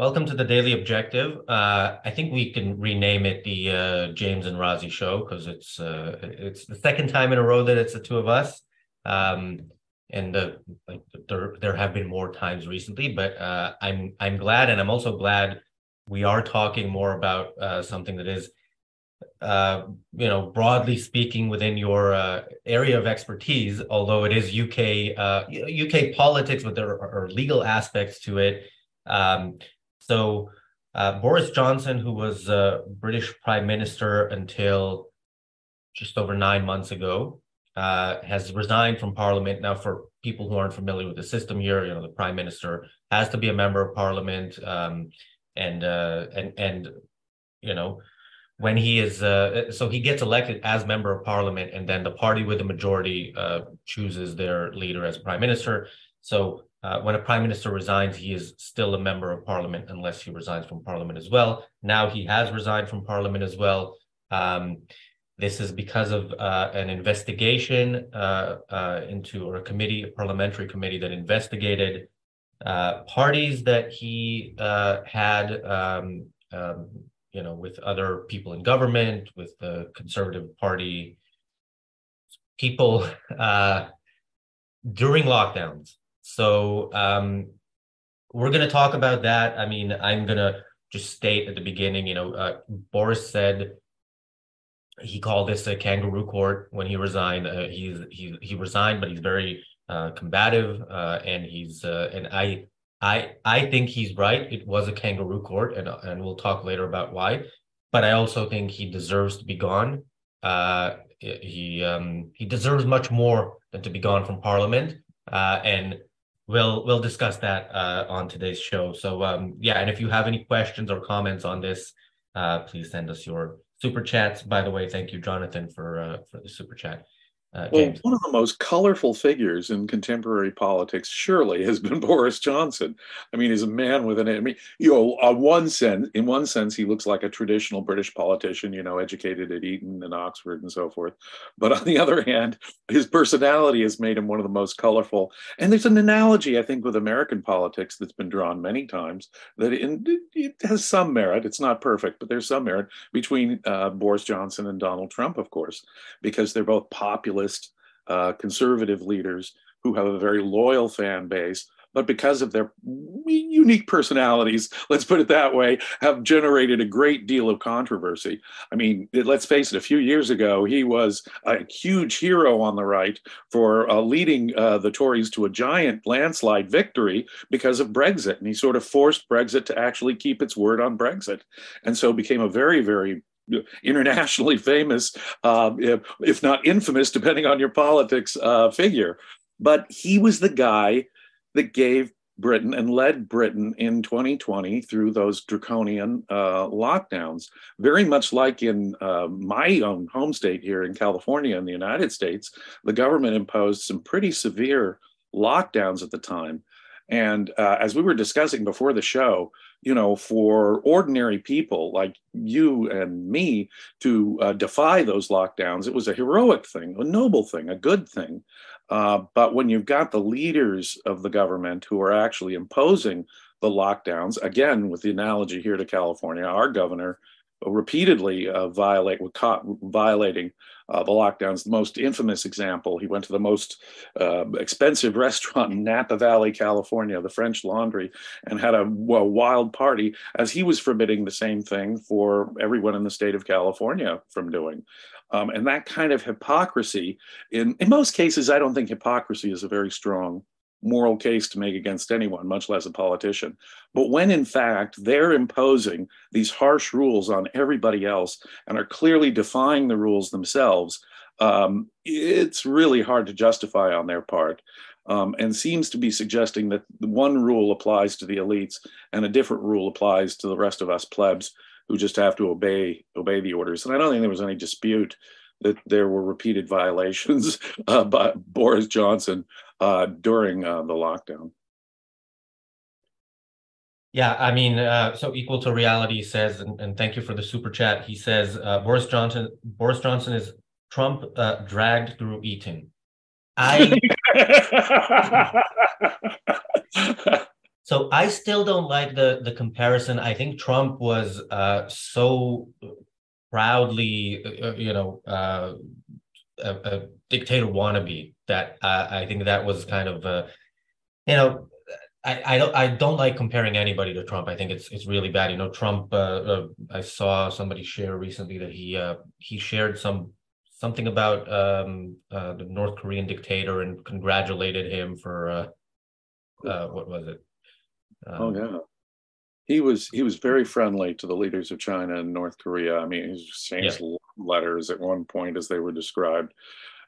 Welcome to the Daily Objective. Uh, I think we can rename it the uh, James and Razi Show because it's uh, it's the second time in a row that it's the two of us. Um, and like there there have been more times recently, but uh, I'm I'm glad, and I'm also glad we are talking more about uh, something that is, uh, you know, broadly speaking within your area of expertise. Although it is UK UK politics, but there are legal aspects to it. Um, so uh, Boris Johnson, who was uh, British Prime Minister until just over nine months ago, uh, has resigned from Parliament. Now, for people who aren't familiar with the system here, you know, the Prime Minister has to be a member of Parliament, um, and uh, and and you know, when he is uh, so he gets elected as member of Parliament, and then the party with the majority uh, chooses their leader as Prime Minister. So uh, when a prime minister resigns, he is still a member of parliament unless he resigns from parliament as well. Now he has resigned from parliament as well. Um, this is because of uh, an investigation uh, uh into or a committee, a parliamentary committee that investigated uh, parties that he had, um, um, you know, with other people in government, with the Conservative Party people during lockdowns. So um, we're going to talk about that. I mean, I'm going to just state at the beginning, you know, uh, Boris said he called this a kangaroo court when he resigned. Uh, he's he he resigned, but he's very uh, combative, uh, and he's uh, and I I I think he's right. It was a kangaroo court, and and we'll talk later about why. But I also think he deserves to be gone. Uh, he um, he deserves much more than to be gone from Parliament. and we'll we'll discuss that uh, on today's show. So um, yeah, and if you have any questions or comments on this, uh, please send us your super chats. By the way, thank you, Jonathan, for uh, for the super chat. Uh, well, one of the most colorful figures in contemporary politics surely has been Boris Johnson. I mean, he's a man with an. I mean, you know, on one sense, in one sense, he looks like a traditional British politician. You know, educated at Eton and Oxford and so forth. But on the other hand, his personality has made him one of the most colorful. And there's an analogy, I think, with American politics that's been drawn many times that in, it has some merit. It's not perfect, but there's some merit between uh, Boris Johnson and Donald Trump, of course, because they're both popular populist uh, conservative leaders who have a very loyal fan base, but because of their unique personalities, let's put it that way, have generated a great deal of controversy. I mean, let's face it, a few years ago, he was a huge hero on the right for uh, leading uh, the Tories to a giant landslide victory because of Brexit. And he sort of forced Brexit to actually keep its word on Brexit. And so became a very, very internationally famous, uh, if, if, not infamous, depending on your politics, uh, figure. But he was the guy that gave Britain and led Britain in 2020 through those draconian uh, lockdowns, very much like in uh, my own home state here in California in the United States. The government imposed some pretty severe lockdowns at the time. And uh, as we were discussing before the show, you know, for ordinary people like you and me to uh, defy those lockdowns, it was a heroic thing, a noble thing, a good thing. Uh, but when you've got the leaders of the government who are actually imposing the lockdowns, again, with the analogy here to California, our governor repeatedly uh, violate, caught violating uh, the lockdowns. The most infamous example, he went to the most uh, expensive restaurant in Napa Valley, California, the French Laundry, and had a, a, wild party as he was forbidding the same thing for everyone in the state of California from doing. Um, and that kind of hypocrisy, in, in most cases, I don't think hypocrisy is a very strong moral case to make against anyone, much less a politician. But when in fact they're imposing these harsh rules on everybody else and are clearly defying the rules themselves, um, it's really hard to justify on their part. Um, and seems to be suggesting that one rule applies to the elites and a different rule applies to the rest of us plebs who just have to obey obey the orders. And I don't think there was any dispute that there were repeated violations uh, by Boris Johnson uh, during uh, the lockdown. Yeah, I mean, uh, so equal to reality says, and, and, thank you for the super chat. He says uh, Boris Johnson, Boris Johnson is Trump uh, dragged through Eton. I So I still don't like the the comparison. I think Trump was uh, so proudly, uh, you know, uh, a, a, dictator wannabe that uh, I think that was kind of, uh, you know, I, I don't I don't like comparing anybody to Trump. I think it's it's really bad. You know, Trump. Uh, I saw somebody share recently that he he shared some something about um, the North Korean dictator and congratulated him for what was it? Um, oh yeah, he was he was very friendly to the leaders of China and North Korea. I mean, he exchanged yeah. letters at one point as they were described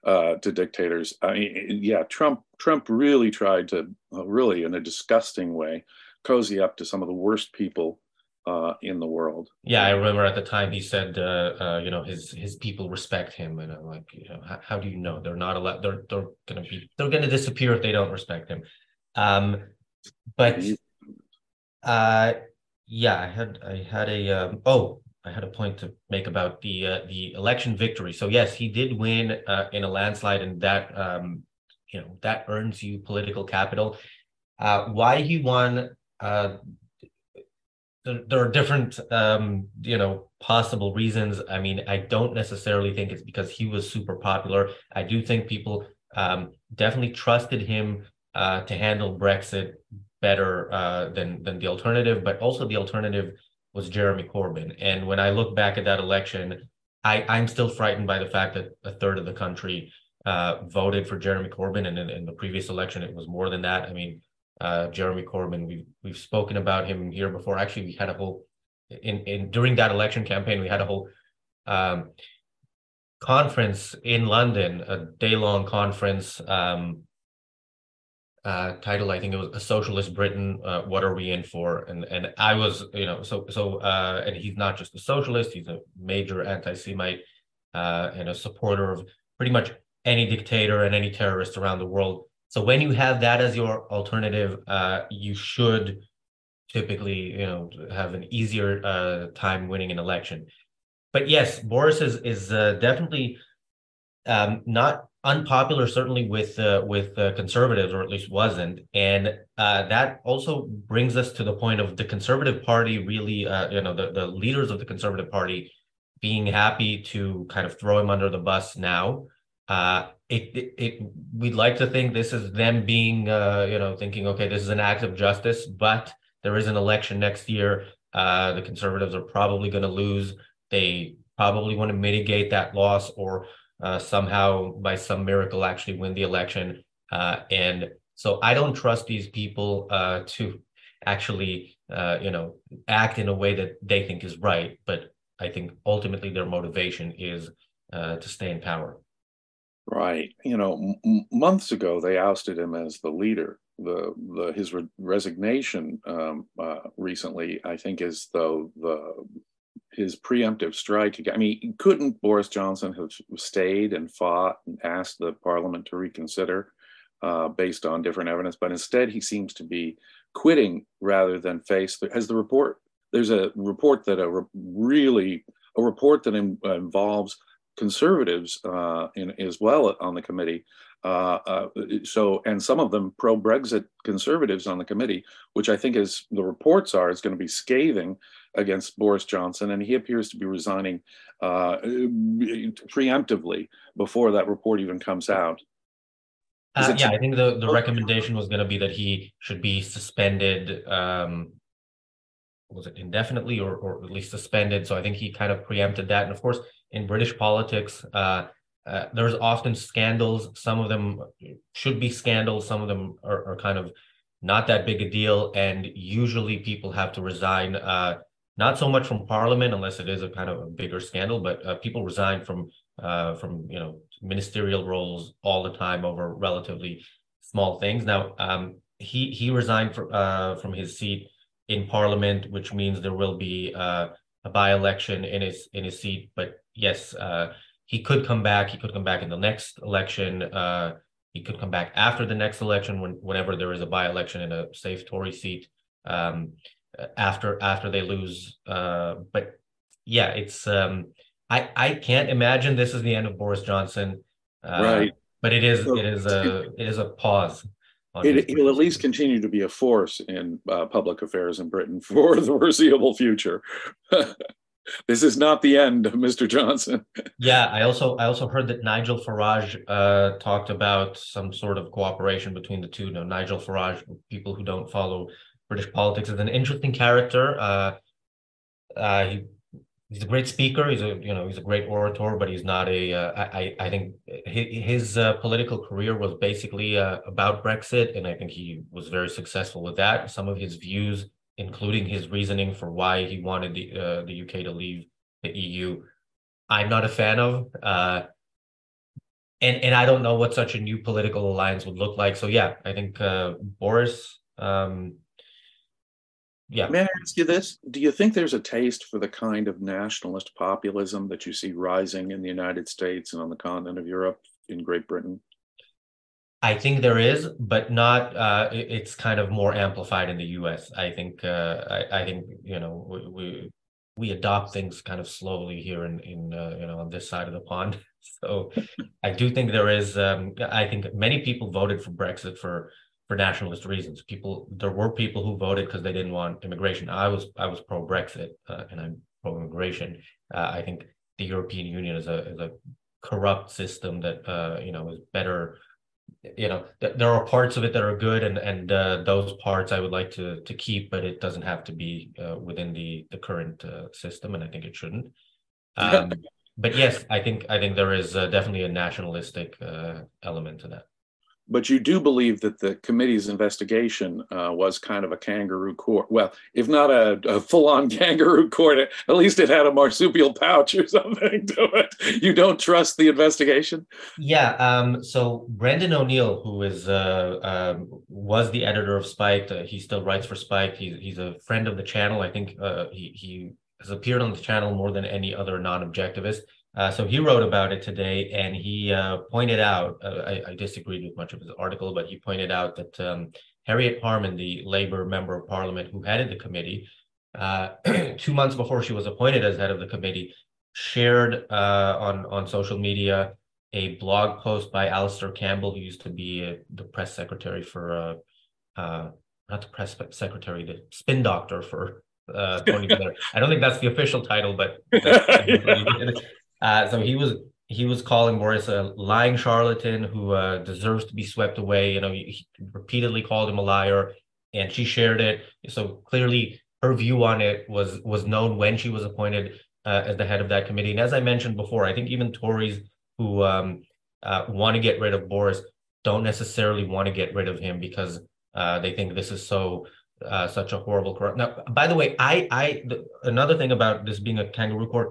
uh, to dictators. I mean, yeah, Trump Trump really tried to uh, really in a disgusting way cozy up to some of the worst people uh, in the world. Yeah, I remember at the time he said, uh, uh, you know, his his people respect him, and I'm like, you know, how, how do you know they're not allowed? They're they're gonna be they're gonna disappear if they don't respect him. Um, but uh, yeah, I had I had a um, oh I had a point to make about the uh, the election victory. So yes, he did win uh, in a landslide, and that um, you know that earns you political capital. Uh, why he won? Uh, there, there are different um, you know possible reasons. I mean, I don't necessarily think it's because he was super popular. I do think people um, definitely trusted him uh, to handle Brexit better uh, than than the alternative, but also the alternative was Jeremy Corbyn. And when I look back at that election, I, I'm still frightened by the fact that a third of the country uh, voted for Jeremy Corbyn, and in, in, the previous election it was more than that. I mean, uh, Jeremy Corbyn, we've we've spoken about him here before. Actually, we had a whole in in during that election campaign, we had a whole um, conference in London, a day long conference. Um, uh, title. I think it was a socialist Britain. Uh, what are we in for? And and I was, you know, so so uh, and he's not just a socialist; he's a major anti-Semite uh, and a supporter of pretty much any dictator and any terrorist around the world. So when you have that as your alternative, uh, you should typically, you know, have an easier uh, time winning an election. But yes, Boris is is definitely um, not unpopular certainly with uh, with uh, conservatives or at least wasn't. And uh, that also brings us to the point of the conservative party really uh, you know the, the leaders of the conservative party being happy to kind of throw him under the bus now. Uh, it, it, it we'd like to think this is them being uh, you know thinking okay this is an act of justice but there is an election next year. The conservatives are probably going to lose. They probably want to mitigate that loss or uh, somehow by some miracle actually win the election. Uh, and so I don't trust these people uh, to actually, uh, you know, act in a way that they think is right. But I think ultimately their motivation is uh, to stay in power. Right. You know, m- months ago they ousted him as the leader. The the his re- resignation um, uh, recently, I think, is though the his preemptive strike. I mean, couldn't Boris Johnson have stayed and fought and asked the parliament to reconsider uh, based on different evidence? But instead, he seems to be quitting rather than face. As the report, there's a report that a re- really a report that in, uh, involves conservatives uh, in, as well on the committee. Uh, uh, so, and some of them pro Brexit conservatives on the committee, which I think is the reports are, is going to be scathing against Boris Johnson, and he appears to be resigning uh, preemptively before that report even comes out. Uh, yeah, I think the, the recommendation was going to be that he should be suspended. Um, was it indefinitely or, or at least suspended? So I think he kind of preempted that. And of course, in British politics, uh, uh, there's often scandals. Some of them should be scandals. Some of them are, are, kind of not that big a deal. And usually people have to resign uh, not so much from parliament unless it is a kind of a bigger scandal but uh, people resign from uh, from you know ministerial roles all the time over relatively small things now um, he he resigned for, uh, from his seat in parliament which means there will be uh, a by-election in his in his seat but yes uh, he could come back he could come back in the next election uh, he could come back after the next election when, whenever there is a by-election in a safe tory seat um, after after they lose. Uh, but yeah, it's um, I I can't imagine this is the end of Boris Johnson. Uh, right. But it is it is a it is a pause. It, will at least continue to be a force in uh, public affairs in Britain for the foreseeable future. this is not the end of Mr. Johnson. yeah, I also I also heard that Nigel Farage uh, talked about some sort of cooperation between the two. Now, Nigel Farage, people who don't follow British politics, is an interesting character. Uh, uh, he he's a great speaker. He's a you know he's a great orator, but he's not a. Uh, I I think his uh, political career was basically uh, about Brexit, and I think he was very successful with that. Some of his views, including his reasoning for why he wanted the uh, the UK to leave the EU, I'm not a fan of. Uh, and and I don't know what such a new political alliance would look like. So yeah, I think uh, Boris. Um, yeah. May I ask you this? Do you think there's a taste for the kind of nationalist populism that you see rising in the United States and on the continent of Europe in Great Britain? I think there is, but not. Uh, it's kind of more amplified in the U.S. I think. Uh, I, I, think you know we, we, we adopt things kind of slowly here in in uh, you know on this side of the pond. So I do think there is. Um, I think many people voted for Brexit for for nationalist reasons. People, there were people who voted because they didn't want immigration. I was I was pro Brexit uh, and I'm pro immigration. Uh, I think the European Union is a is a corrupt system that uh, you know is better. You know, th- there are parts of it that are good, and and uh, those parts I would like to to keep, but it doesn't have to be uh, within the the current uh, system, and I think it shouldn't. Um, but yes, I think I think there is definitely a nationalistic element to that but you do believe that the committee's investigation uh, was kind of a kangaroo court. Well, if not a, a full-on kangaroo court, at least it had a marsupial pouch or something to it. You don't trust the investigation? Yeah. Um, so Brendan O'Neill, who is uh, um, was the editor of Spiked, uh, he still writes for Spiked. He's he's a friend of the channel. I think uh, he he has appeared on the channel more than any other non-objectivist. Uh, so he wrote about it today, and he uh, pointed out. Uh, I, I, disagreed with much of his article, but he pointed out that um, Harriet Harman, the Labour member of Parliament who headed the committee, uh, two months before she was appointed as head of the committee, shared uh, on on social media a blog post by Alastair Campbell, who used to be uh, the press secretary for not the press secretary, the spin doctor for Tony Blair. I don't think that's the official title, but Uh, so he was he was calling Boris a lying charlatan who uh, deserves to be swept away. You know, he, repeatedly called him a liar, and she shared it. So clearly, her view on it was was known when she was appointed uh, as the head of that committee. And as I mentioned before, I think even Tories who um, uh, want to get rid of Boris don't necessarily want to get rid of him because uh, they think this is so uh, such a horrible corrupt. Now, by the way, I I the, another thing about this being a kangaroo court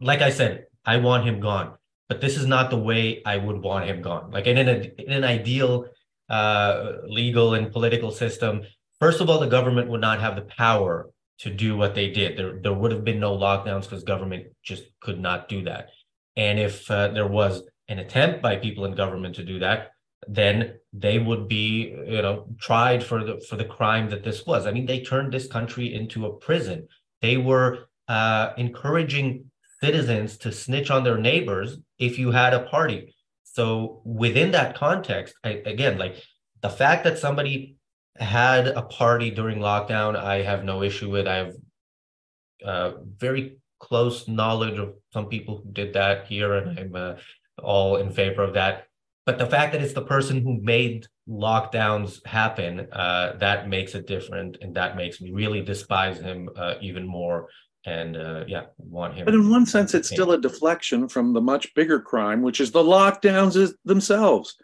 like I said, I want him gone, but this is not the way I would want him gone. Like in an in an ideal uh, legal and political system, first of all, the government would not have the power to do what they did. There there would have been no lockdowns because government just could not do that. And if uh, there was an attempt by people in government to do that, then they would be you know tried for the for the crime that this was. I mean, they turned this country into a prison. They were uh, encouraging citizens to snitch on their neighbors if you had a party. So within that context, I, again, like the fact that somebody had a party during lockdown, I have no issue with. I have uh, very close knowledge of some people who did that here, and I'm uh, all in favor of that. But the fact that it's the person who made lockdowns happen, uh, that makes it different, and that makes me really despise him uh, even more and uh, yeah, want him. But in one sense, it's still a deflection from the much bigger crime, which is the lockdowns themselves.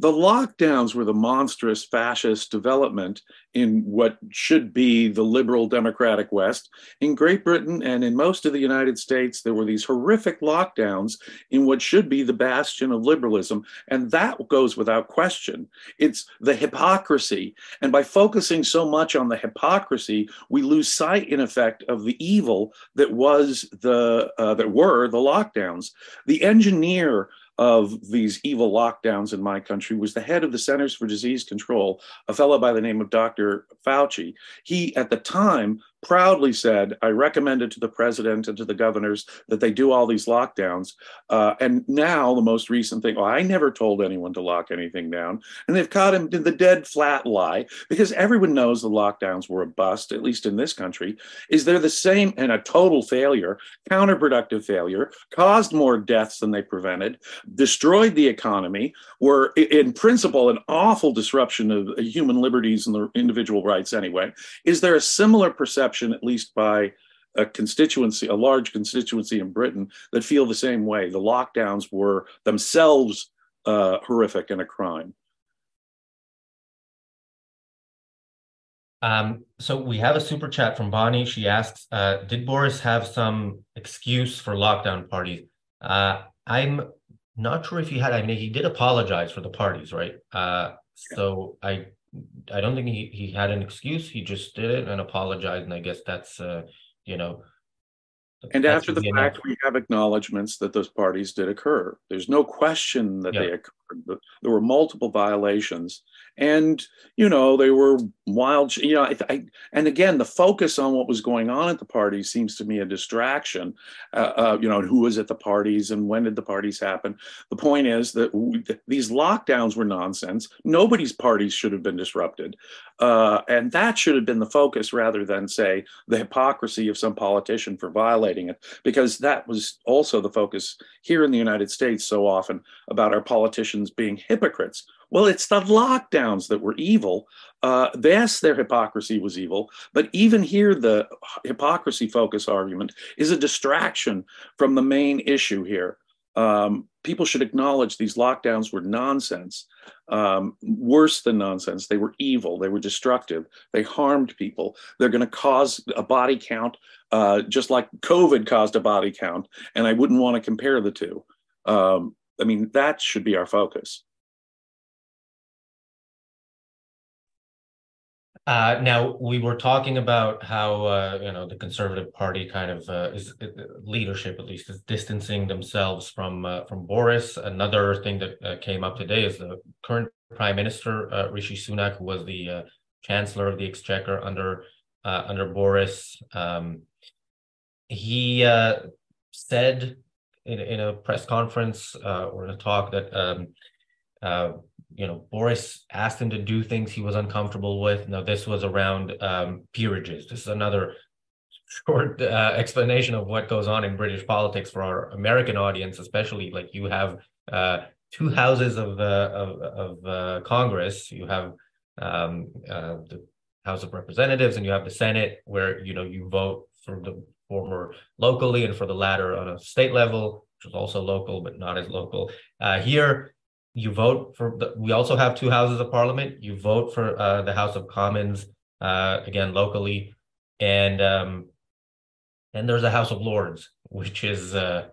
The lockdowns were the monstrous fascist development in what should be the liberal democratic West. In Great Britain and in most of the United States, there were these horrific lockdowns in what should be the bastion of liberalism. And that goes without question. It's the hypocrisy. And by focusing so much on the hypocrisy, we lose sight, in effect, of the evil that was the uh, that were the lockdowns. The engineer of these evil lockdowns in my country was the head of the Centers for Disease Control, a fellow by the name of Dr. Fauci. He, at the time, proudly said, I recommended to the president and to the governors that they do all these lockdowns. Uh, and now the most recent thing, well, I never told anyone to lock anything down. And they've caught him in the dead flat lie because everyone knows the lockdowns were a bust, at least in this country. Is they're the same and a total failure, counterproductive failure, caused more deaths than they prevented, destroyed the economy, were in principle an awful disruption of human liberties and the individual rights anyway. Is there a similar perception, at least by a constituency, a large constituency in Britain, that feel the same way? The lockdowns were themselves uh, horrific and a crime. Um, so we have a super chat from Bonnie. She asks, uh, "Did Boris have some excuse for lockdown parties?" Uh, I'm not sure if he had. I mean, he did apologize for the parties, right? Uh, so I I don't think he, he had an excuse. He just did it and apologized. And I guess that's, uh, you know. And after the fact, we have acknowledgments that those parties did occur. There's no question that yeah. they occurred. There were multiple violations and you know they were wild you know I, I, and again the focus on what was going on at the parties seems to me a distraction uh, uh, you know who was at the parties and when did the parties happen? The point is that we, these lockdowns were nonsense. Nobody's parties should have been disrupted. Uh, and that should have been the focus rather than say the hypocrisy of some politician for violating it because that was also the focus here in the united states so often about our politicians being hypocrites well, it's the lockdowns that were evil. Uh, yes, their hypocrisy was evil, but even here, the hypocrisy focus argument is a distraction from the main issue here. Um, people should acknowledge these lockdowns were nonsense, um, worse than nonsense. They were evil, they were destructive, they harmed people. They're going to cause a body count, uh, just like COVID caused a body count. And I wouldn't want to compare the two. Um, I mean, that should be our focus. Uh, now we were talking about how uh, you know the Conservative Party kind of uh, is uh, leadership at least is distancing themselves from uh, from Boris. Another thing that uh, came up today is the current Prime Minister Rishi Sunak, who was the Chancellor of the Exchequer under under Boris. Um, he said in, in a press conference or in a talk that. Um, you know, Boris asked him to do things he was uncomfortable with. Now, this was around um, peerages. This is another short uh, explanation of what goes on in British politics for our American audience, especially. Like you have uh, two houses of uh, of, of uh, Congress. You have um, uh, the House of Representatives, and you have the Senate, where you know you vote for the former locally and for the latter on a state level, which is also local but not as local. Uh, here you vote for the, we also have two houses of parliament. You vote for uh, the house of commons uh, again locally. And um, and there's a house of lords which is uh,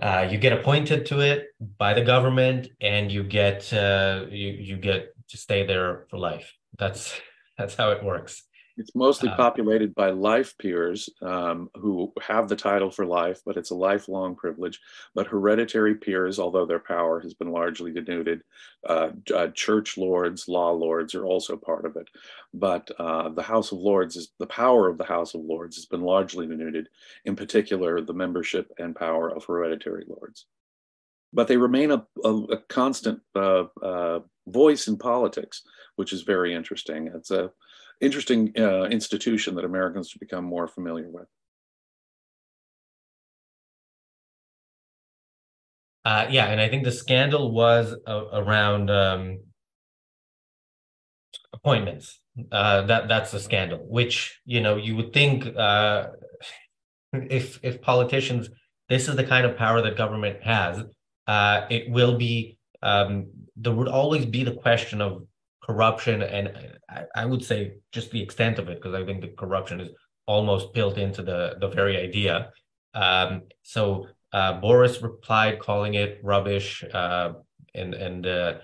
uh you get appointed to it by the government and you get uh, you you get to stay there for life. That's that's how it works it's mostly uh, populated by life peers um, who have the title for life, but it's a lifelong privilege. But hereditary peers, although their power has been largely denuded, uh, uh, church lords, law lords are also part of it. But uh, the House of Lords is the power of the House of Lords has been largely denuded, in particular, the membership and power of hereditary lords. But they remain a, a, a constant uh, uh, voice in politics, which is very interesting. It's a interesting uh, institution that Americans should become more familiar with. Uh, yeah, and I think the scandal was uh, around um, appointments. Uh, that that's the scandal. Which you know you would think uh, if if politicians, this is the kind of power that government has. Uh, it will be um, there would always be the question of corruption and I, I would say just the extent of it because I think the corruption is almost built into the the very idea. Um, so uh, Boris replied, calling it rubbish, uh, and and uh,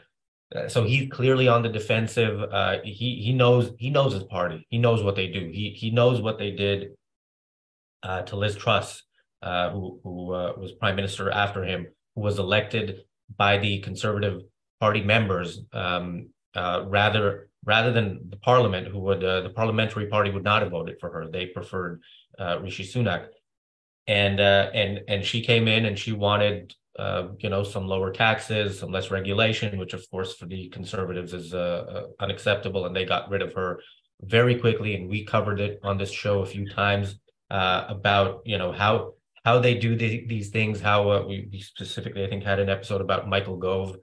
so he's clearly on the defensive. Uh, he he knows he knows his party. He knows what they do. He he knows what they did uh, to Liz Truss, uh, who who was prime minister after him, who was elected by the Conservative Party members um, uh, rather rather than the parliament, who would uh, the parliamentary party would not have voted for her. They preferred uh, Rishi Sunak, and uh, and and she came in and she wanted uh, you know some lower taxes, some less regulation, which of course for the conservatives is uh, uh, unacceptable, and they got rid of her very quickly. And we covered it on this show a few times about you know how how they do the, these things. How we, we specifically, I think, had an episode about Michael Gove.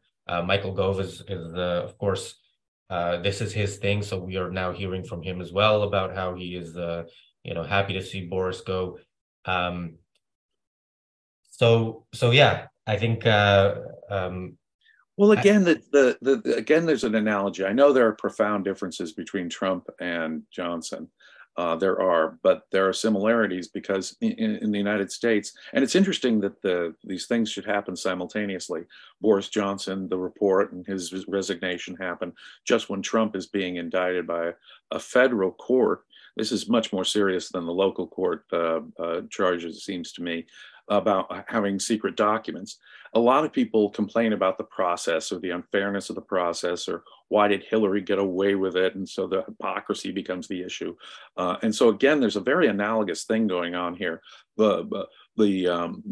Michael Gove is is of course uh, this is his thing. So we are now hearing from him as well about how he is, uh, you know, happy to see Boris go. Um, so, so yeah, I think. Uh, um, well, again, I, the, the the again, there's an analogy. I know there are profound differences between Trump and Johnson, uh, there are, but there are similarities because in, in, the United States, and it's interesting that the these things should happen simultaneously. Boris Johnson, the report and his resignation happen just when Trump is being indicted by a, federal court. This is much more serious than the local court uh, uh, charges, it seems to me, about having secret documents. A lot of people complain about the process or the unfairness of the process or why did Hillary get away with it? And so the hypocrisy becomes the issue. Uh, and so again, there's a very analogous thing going on here. The, the um,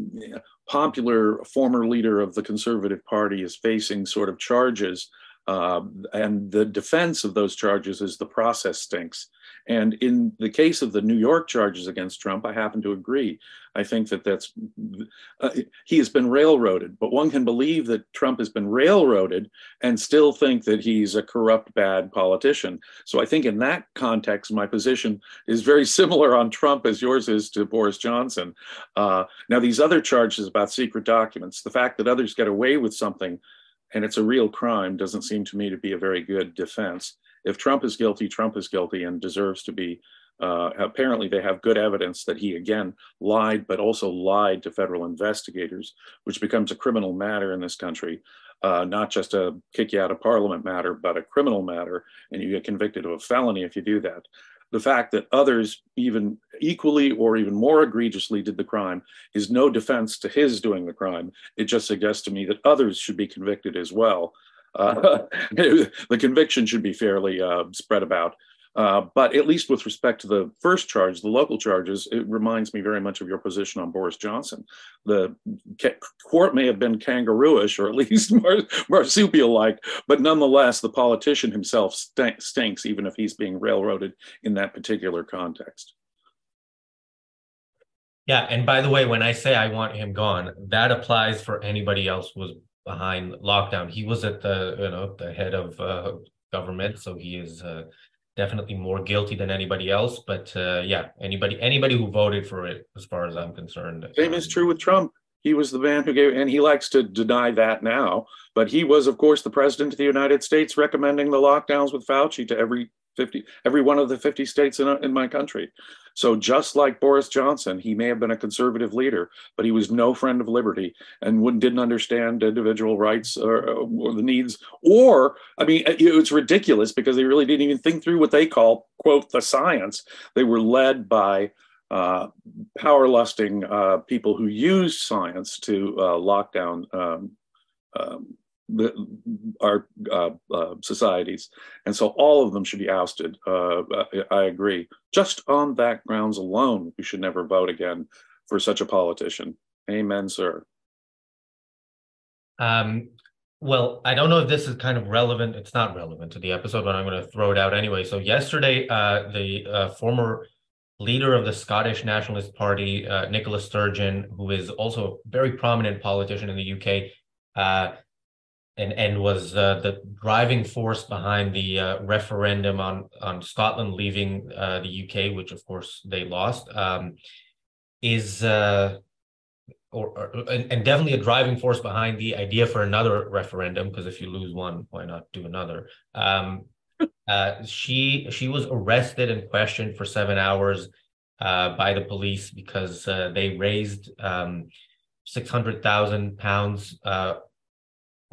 popular former leader of the Conservative Party is facing sort of charges uh, and the defense of those charges is the process stinks. And in the case of the New York charges against Trump, I happen to agree. I think that that's uh, he has been railroaded, but one can believe that Trump has been railroaded and still think that he's a corrupt, bad politician. So I think in that context, my position is very similar on Trump as yours is to Boris Johnson. Uh, now, these other charges about secret documents, the fact that others get away with something and it's a real crime doesn't seem to me to be a very good defense. If Trump is guilty, Trump is guilty and deserves to be. Uh, apparently, they have good evidence that he again lied, but also lied to federal investigators, which becomes a criminal matter in this country, uh, not just a kick you out of parliament matter, but a criminal matter, and you get convicted of a felony if you do that the fact that others even equally or even more egregiously did the crime is no defense to his doing the crime. It just suggests to me that others should be convicted as well. Uh, the conviction should be fairly uh, spread about. Uh, but at least with respect to the first charge, the local charges, it reminds me very much of your position on Boris Johnson. The court may have been kangarooish or at least mar- marsupial like, but nonetheless, the politician himself st- stinks, even if he's being railroaded in that particular context. Yeah, and by the way, when I say I want him gone, that applies for anybody else who was behind lockdown. He was at the you know the head of uh, government, so he is uh, definitely more guilty than anybody else. But uh, yeah, anybody anybody who voted for it, as far as I'm concerned. Same is true with Trump. He was the man who gave, and he likes to deny that now. But he was, of course, the president of the United States, recommending the lockdowns with Fauci to every 50, every one of the 50 states in, in my country. So just like Boris Johnson, he may have been a conservative leader, but he was no friend of liberty and didn't understand individual rights or, or, the needs. Or, I mean, it's ridiculous because they really didn't even think through what they call, quote, the science. They were led by uh, power lusting uh, people who used science to uh, lock down um, um, the, our uh, uh, societies, and so all of them should be ousted. Uh, I, agree. Just on that grounds alone, we should never vote again for such a politician. Amen, sir. Um, well, I don't know if this is kind of relevant. It's not relevant to the episode, but I'm going to throw it out anyway. So yesterday, uh, the uh, former leader of the Scottish Nationalist Party, uh, Nicola Sturgeon, who is also a very prominent politician in the UK, and and was uh, the driving force behind the uh, referendum on on Scotland leaving uh, the UK, which of course they lost, um, is uh, or, or and, and, definitely a driving force behind the idea for another referendum because if you lose one, why not do another? Um, uh, she she was arrested and questioned for seven hours uh, by the police because they raised um, six hundred thousand pounds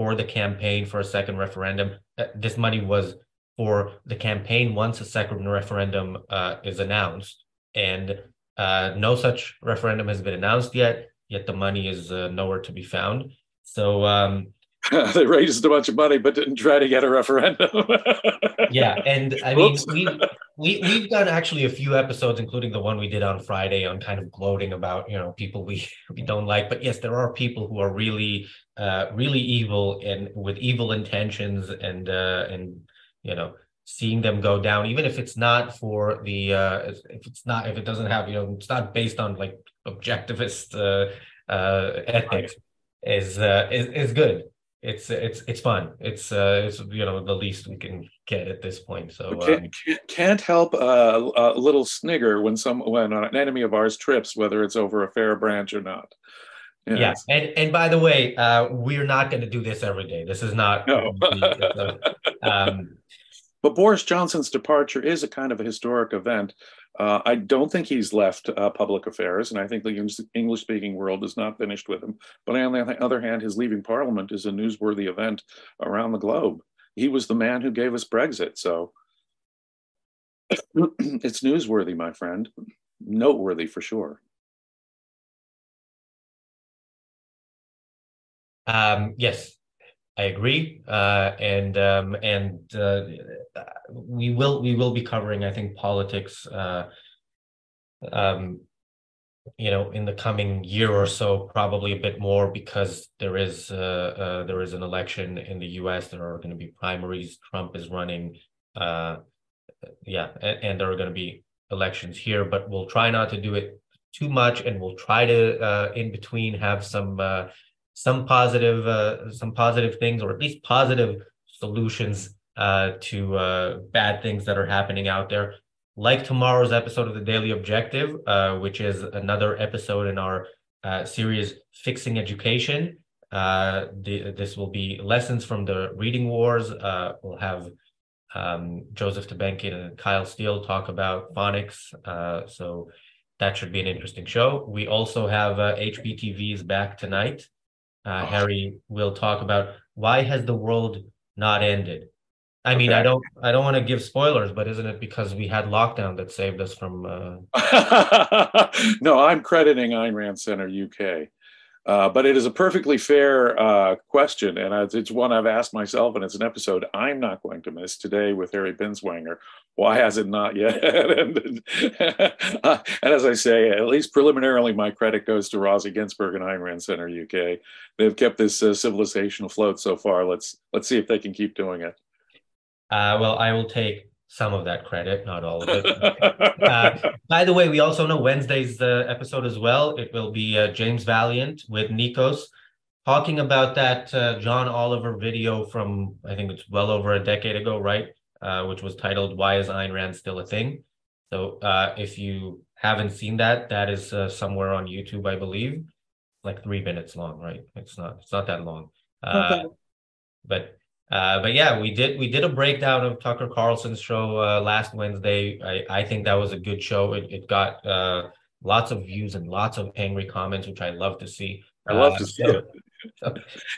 for the campaign for a second referendum. Uh, this money was for the campaign once a second referendum uh, is announced. And uh, no such referendum has been announced yet, yet the money is uh, nowhere to be found. So, um, they raised a bunch of money but didn't try to get a referendum. yeah, and I mean we we we've done actually a few episodes, including the one we did on Friday, on kind of gloating about you know people we we don't like. But yes, there are people who are really uh, really evil and with evil intentions, and uh, and you know seeing them go down, even if it's not for the uh, if it's not if it doesn't have you know it's not based on like objectivist uh, uh, ethics, is uh, is is good it's it's it's fun. It's uh it's you know the least we can get at this point. So can't, um, can't help uh, a little snigger when some when an enemy of ours trips, whether it's over a fair branch or not. Yes. Yeah, and and by the way, uh, we're not going to do this every day. This is not. No. um, but Boris Johnson's departure is a kind of a historic event uh, I don't think he's left uh, public affairs, and I think the English speaking world is not finished with him. But on the other hand, his leaving Parliament is a newsworthy event around the globe. He was the man who gave us Brexit, so it's newsworthy, my friend, noteworthy for sure. Um, yes, I agree, uh, and um, and uh, we will we will be covering, I think, politics. Uh, um, you know, in the coming year or so, probably a bit more because there is uh, uh, there is an election in the U.S. There are going to be primaries. Trump is running. Uh, yeah, and, and there are going to be elections here, but we'll try not to do it too much, and we'll try to in between have some some positive uh, some positive things or at least positive solutions uh, to uh, bad things that are happening out there. Like tomorrow's episode of the daily objective uh, which is another episode in our uh, series fixing education uh, the, this will be lessons from the reading wars we'll have um, joseph Tabenkin and kyle steele talk about phonics so that should be an interesting show. We also have hbtv's back tonight uh, Harry will talk about why has the world not ended. I mean, okay. I don't, I don't want to give spoilers, but isn't it because we had lockdown that saved us from? Uh... no, I'm crediting Ayn Rand Center UK. Uh, but it is a perfectly fair uh, question, and it's one I've asked myself, and it's an episode I'm not going to miss today with Harry Binswanger. Why has it not yet ended? uh, and as I say, at least preliminarily, my credit goes to Rosie Ginsburg and Ayn Rand Center UK. They've kept this uh, civilization afloat so far. Let's let's see if they can keep doing it. Uh, well, I will take some of that credit, not all of it. uh, by the way, we also know Wednesday's uh, episode as well. It will be uh, James Valliant with Nikos talking about that uh, John Oliver video from, I think it's well over a decade ago, right? Uh, which was titled, Why is Ayn Rand Still a Thing? So uh, if you haven't seen that, that is somewhere on YouTube, I believe. Like three minutes long, right? It's not, it's not that long. Okay. But uh, but yeah, we did we did a breakdown of Tucker Carlson's show uh, last Wednesday. I, I think that was a good show. It, it got uh, lots of views and lots of angry comments, which I love to see. I love to uh, see so, it. So,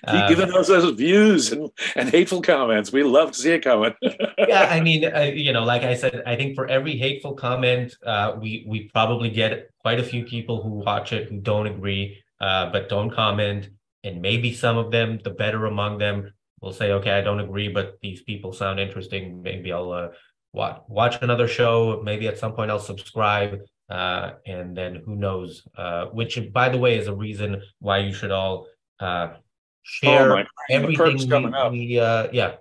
Keep giving us those views and, and hateful comments. We love to see it coming. yeah, I mean, uh, you know, like I said, I think for every hateful comment, we we probably get quite a few people who watch it who don't agree, but don't comment, and maybe some of them, the better among them, will say, okay, I don't agree, but these people sound interesting. Maybe I'll uh, watch watch another show. Maybe at some point I'll subscribe. Uh, and then who knows? Uh, which, by the way, is a reason why you should all uh, share oh everything. We, we uh, yeah,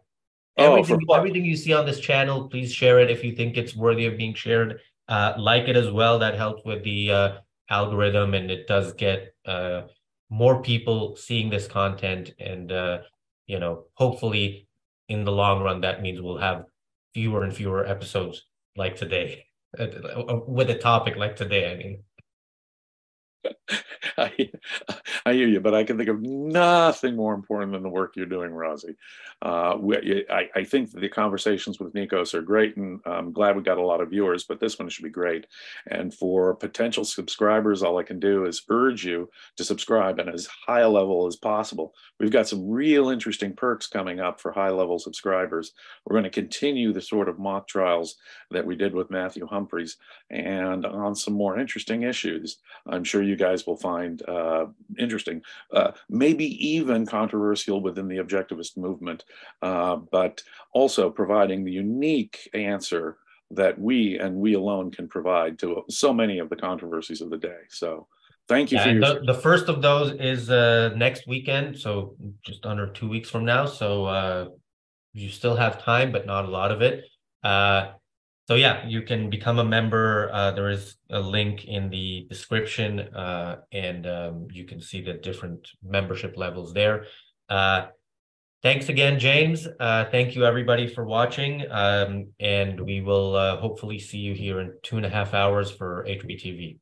oh, everything, everything you see on this channel. Please share it if you think it's worthy of being shared. Uh, like it as well. That helps with the uh, algorithm, and it does get uh, more people seeing this content and uh, you know, hopefully in the long run, that means we'll have fewer and fewer episodes like today uh, uh, with a topic like today. I mean, I, I hear you, but I can think of nothing more important than the work you're doing, Rosie. Uh, we, I, I, think the conversations with Nikos are great, and I'm glad we got a lot of viewers, but this one should be great. And for potential subscribers, all I can do is urge you to subscribe and as high a level as possible. We've got some real interesting perks coming up for high level subscribers. We're going to continue the sort of mock trials that we did with Matthew Humphreys and on some more interesting issues. I'm sure you guys will find uh, interesting, uh, maybe even controversial within the objectivist movement, uh, but also providing the unique answer that we and we alone can provide to so many of the controversies of the day. So thank you Yeah, for your the, the first of those is uh next weekend, so just under two weeks from now. So uh you still have time, but not a lot of it. So yeah, you can become a member. Uh there is a link in the description uh and um you can see the different membership levels there. Uh thanks again, James. Uh thank you everybody for watching. Um and we will uh hopefully see you here in two and a half hours for HBTV.